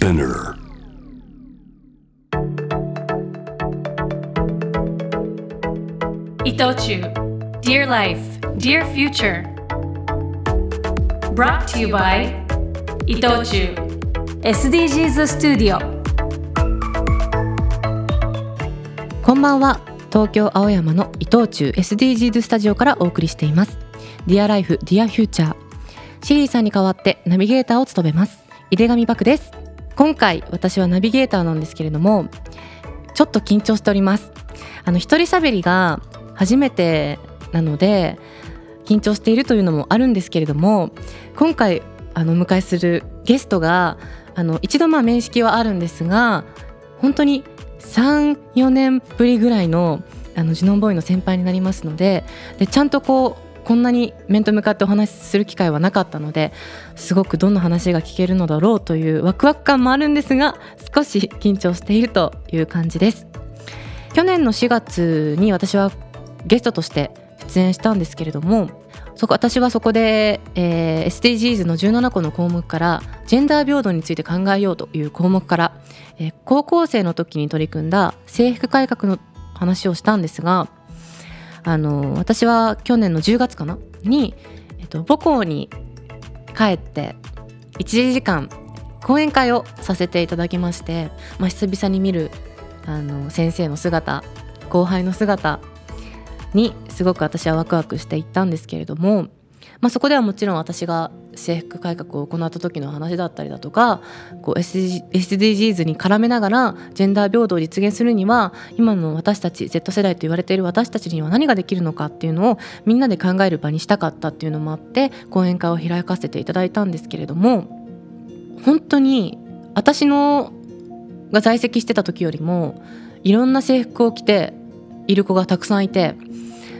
Spinner. 伊藤忠 Dear Life, Dear Future Brought to you by 伊藤忠 SDGs スタジオこんばんは東京青山の伊藤忠 SDGs スタジオからお送りしています Dear Life, Dear Future シリーさんに代わってナビゲーターを務めます井出上漠です今回私はナビゲーターなんですけれどもちょっと緊張しております。あの一人喋りが初めてなので緊張しているというのもあるんですけれども今回あのお迎えするゲストがあの一度まあ面識はあるんですが本当に34年ぶりぐらいのあのジュノンボーイの先輩になりますのででちゃんとこうこんなに面と向かってお話しする機会はなかったのですごくどんな話が聞けるのだろうというワクワク感もあるんですが少し緊張しているという感じです。去年の4月に私はゲストとして出演したんですけれどもそこ私はそこで、えー、SDGs の17個の項目からジェンダー平等について考えようという項目から、えー高校生の時に取り組んだ制服改革の話をしたんですがあの私は去年の10月かな？に、えっと、母校に帰って1時間講演会をさせていただきまして、まあ、久々に見るあの先生の姿後輩の姿にすごく私はワクワクしていったんですけれども、まあ、そこではもちろん私が制服改革を行った時の話だったりだとかこう SDGs に絡めながらジェンダー平等を実現するには今の私たち Z 世代と言われている私たちには何ができるのかっていうのをみんなで考える場にしたかったっていうのもあって講演会を開かせていただいたんですけれども本当に私のが在籍してた時よりもいろんな制服を着ている子がたくさんいて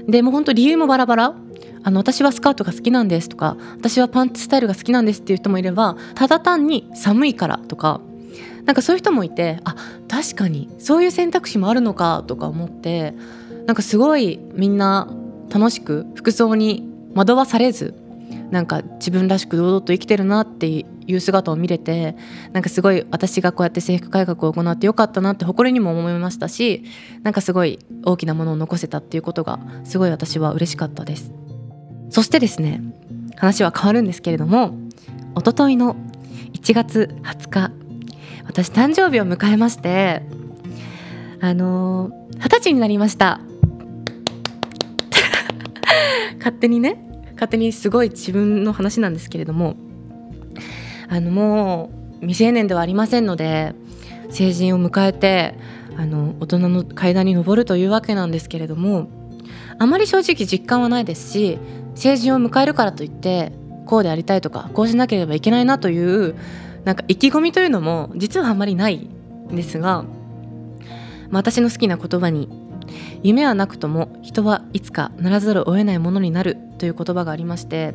でもう本当理由もバラバラ。あの私はスカートが好きなんですとか私はパンツスタイルが好きなんですっていう人もいればただ単に寒いからとかなんかそういう人もいてあ確かにそういう選択肢もあるのかとか思ってなんかすごいみんな楽しく服装に惑わされずなんか自分らしく堂々と生きてるなっていう姿を見れてなんかすごい私がこうやって制服改革を行ってよかったなって誇りにも思いましたしなんかすごい大きなものを残せたっていうことがすごい私は嬉しかったです。そしてですね話は変わるんですけれども一昨日の1月20日私誕生日を迎えましてあの二十歳になりました。勝手にね勝手にすごい自分の話なんですけれどもあのもう未成年ではありませんので成人を迎えてあの大人の階段に上るというわけなんですけれどもあまり正直実感はないですし成人を迎えるからといってこうでありたいとかこうしなければいけないなというなんか意気込みというのも実はあんまりないんですが、まあ私の好きな言葉に「夢はなくとも人はいつかならざるを得ないものになる」という言葉がありまして、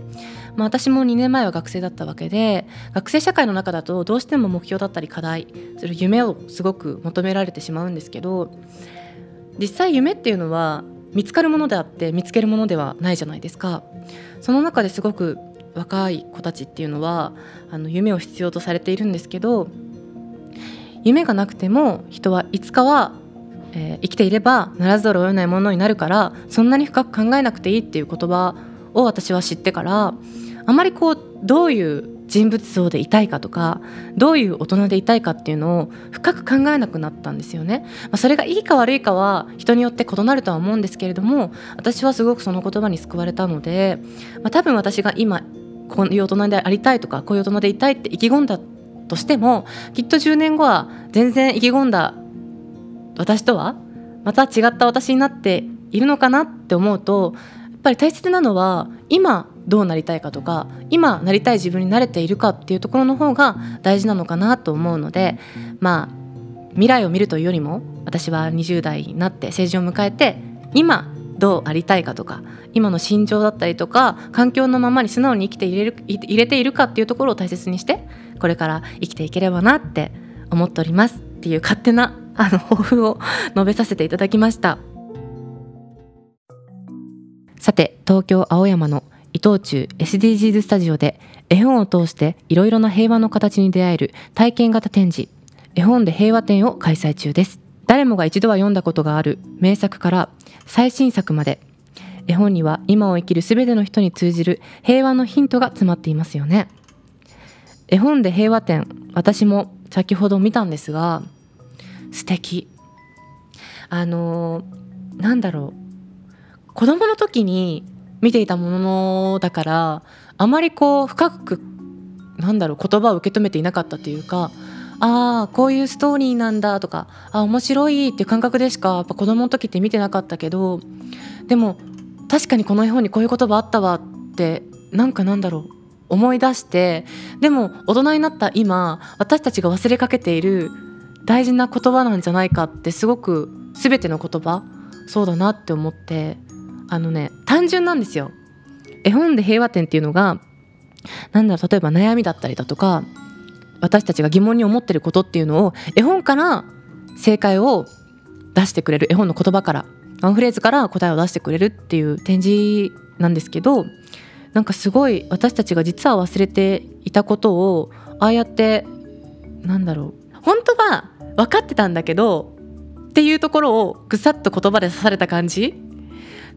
まあ、私も2年前は学生だったわけで学生社会の中だとどうしても目標だったり課題それ夢をすごく求められてしまうんですけど実際夢っていうのは見つかるものであって見つけるものではないじゃないですか。その中ですごく若い子たちっていうのはあの夢を必要とされているんですけど夢がなくても人はいつかは、えー生きていればならざるを得ないものになるからそんなに深く考えなくていいっていう言葉を私は知ってからあまりこうどういう人物像でいたいかとかどういう大人でいたいかっていうのを深く考えなくなったんですよね。まあ、それがいいか悪いかは人によって異なるとは思うんですけれども私はすごくその言葉に救われたので、まあ、多分私が今こういう大人でありたいとかこういう大人でいたいって意気込んだとしてもきっと10年後は全然意気込んだ私とはまた違った私になっているのかなって思うとやっぱり大切なのは今どうなりたいかとか今なりたい自分に慣れているかっていうところの方が大事なのかなと思うのでまあ未来を見るというよりも私は20代になって成人を迎えて今どうありたいかとか今の心情だったりとか環境のままに素直に生きて入れるい入れているかっていうところを大切にしてこれから生きていければなって思っておりますっていう勝手なあの抱負を述べさせていただきました。さて東京青山の伊藤忠 SDGs スタジオで絵本を通していろいろな平和の形に出会える体験型展示。絵本で平和展を開催中です。誰もが一度は読んだことがある名作から最新作まで。絵本には今を生きる全ての人に通じる平和のヒントが詰まっていますよね。絵本で平和展私も先ほど見たんですが素敵。あのなんだろう。子供の時に見ていたものだからあまりこう深くなんだろう言葉を受け止めていなかったというかああこういうストーリーなんだとかあ面白いっていう感覚でしかやっぱ子供の時って見てなかったけどでも確かにこの絵本にこういう言葉あったわってなんかなんだろう思い出してでも大人になった今私たちが忘れかけている大事な言葉なんじゃないかってすごく全ての言葉そうだなって思ってあのね単純なんですよ。絵本で平和点っていうのがなんだろう例えば悩みだったりだとか私たちが疑問に思ってることっていうのを絵本から正解を出してくれる絵本の言葉からワンフレーズから答えを出してくれるっていう展示なんですけどなんかすごい私たちが実は忘れていたことをああやってなんだろう本当は分かってたんだけどっていうところをぐさっと言葉で刺された感じ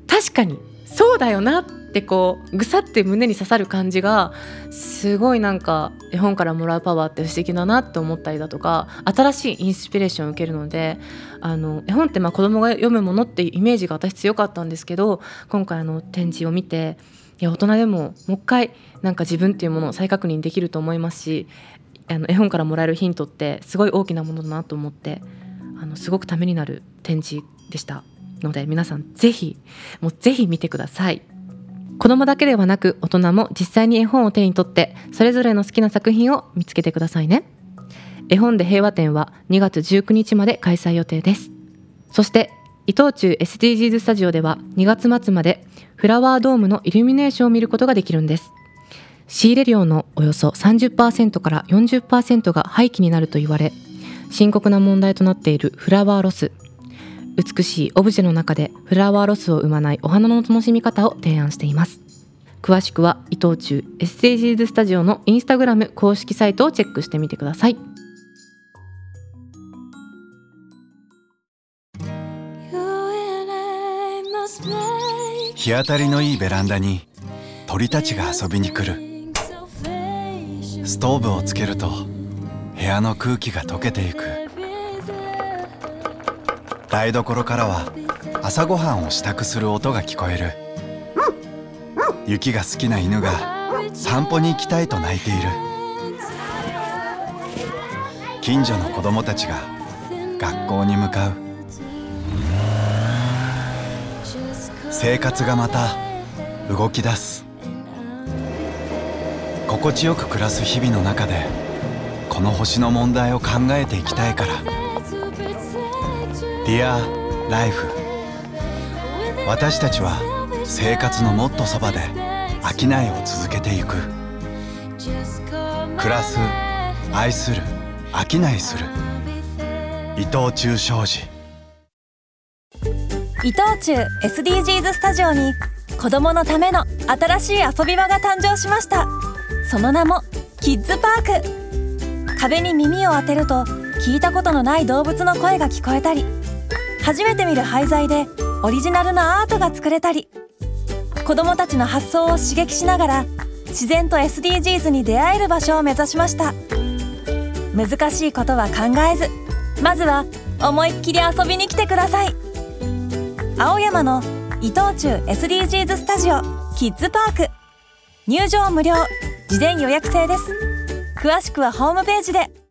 確かにそうだよなってこうぐさって胸に刺さる感じがすごいなんか絵本からもらうパワーって不思議だなって思ったりだとか新しいインスピレーションを受けるのであの絵本ってまあ子供が読むものっていうイメージが私強かったんですけど今回あの展示を見ていや大人でももう一回なんか自分っていうものを再確認できると思いますしあの絵本からもらえるヒントってすごい大きなものだなと思ってあのすごくためになる展示でした。ので皆さんぜひもうぜひ見てください。子供だけではなく大人も実際に絵本を手に取ってそれぞれの好きな作品を見つけてくださいね。絵本で平和展は2月19日まで開催予定です。そして伊藤忠 SDGs スタジオでは2月末までフラワードームのイルミネーションを見ることができるんです。仕入れ量のおよそ30%から40%が廃棄になると言われ深刻な問題となっているフラワーロス。美しいオブジェの中でフラワーロスを生まないお花の楽しみ方を提案しています。詳しくは伊藤忠 SDGs スタジオのインスタグラム公式サイトをチェックしてみてください。日当たりのいいベランダに鳥たちが遊びに来る。ストーブをつけると部屋の空気が溶けていく。台所からは朝ごはんを支度する音が聞こえる。雪が好きな犬が散歩に行きたいと泣いている。近所の子供たちが学校に向かう。生活がまた動き出す。心地よく暮らす日々の中でこの星の問題を考えていきたいから。Dear Life 私たちは生活のもっとそばで商いを続けていく。暮らす愛する商いする。伊藤忠商事。伊藤忠 SDGs スタジオに子どものための新しい遊び場が誕生しました。その名もキッズパーク。壁に耳を当てると聞いたことのない動物の声が聞こえたり初めて見る廃材でオリジナルのアートが作れたり。子どもたちの発想を刺激しながら自然と SDGs に出会える場所を目指しました。難しいことは考えずまずは思いっきり遊びに来てください。青山の伊藤忠 SDGs スタジオキッズパーク。入場無料。事前予約制です。詳しくはホームページで。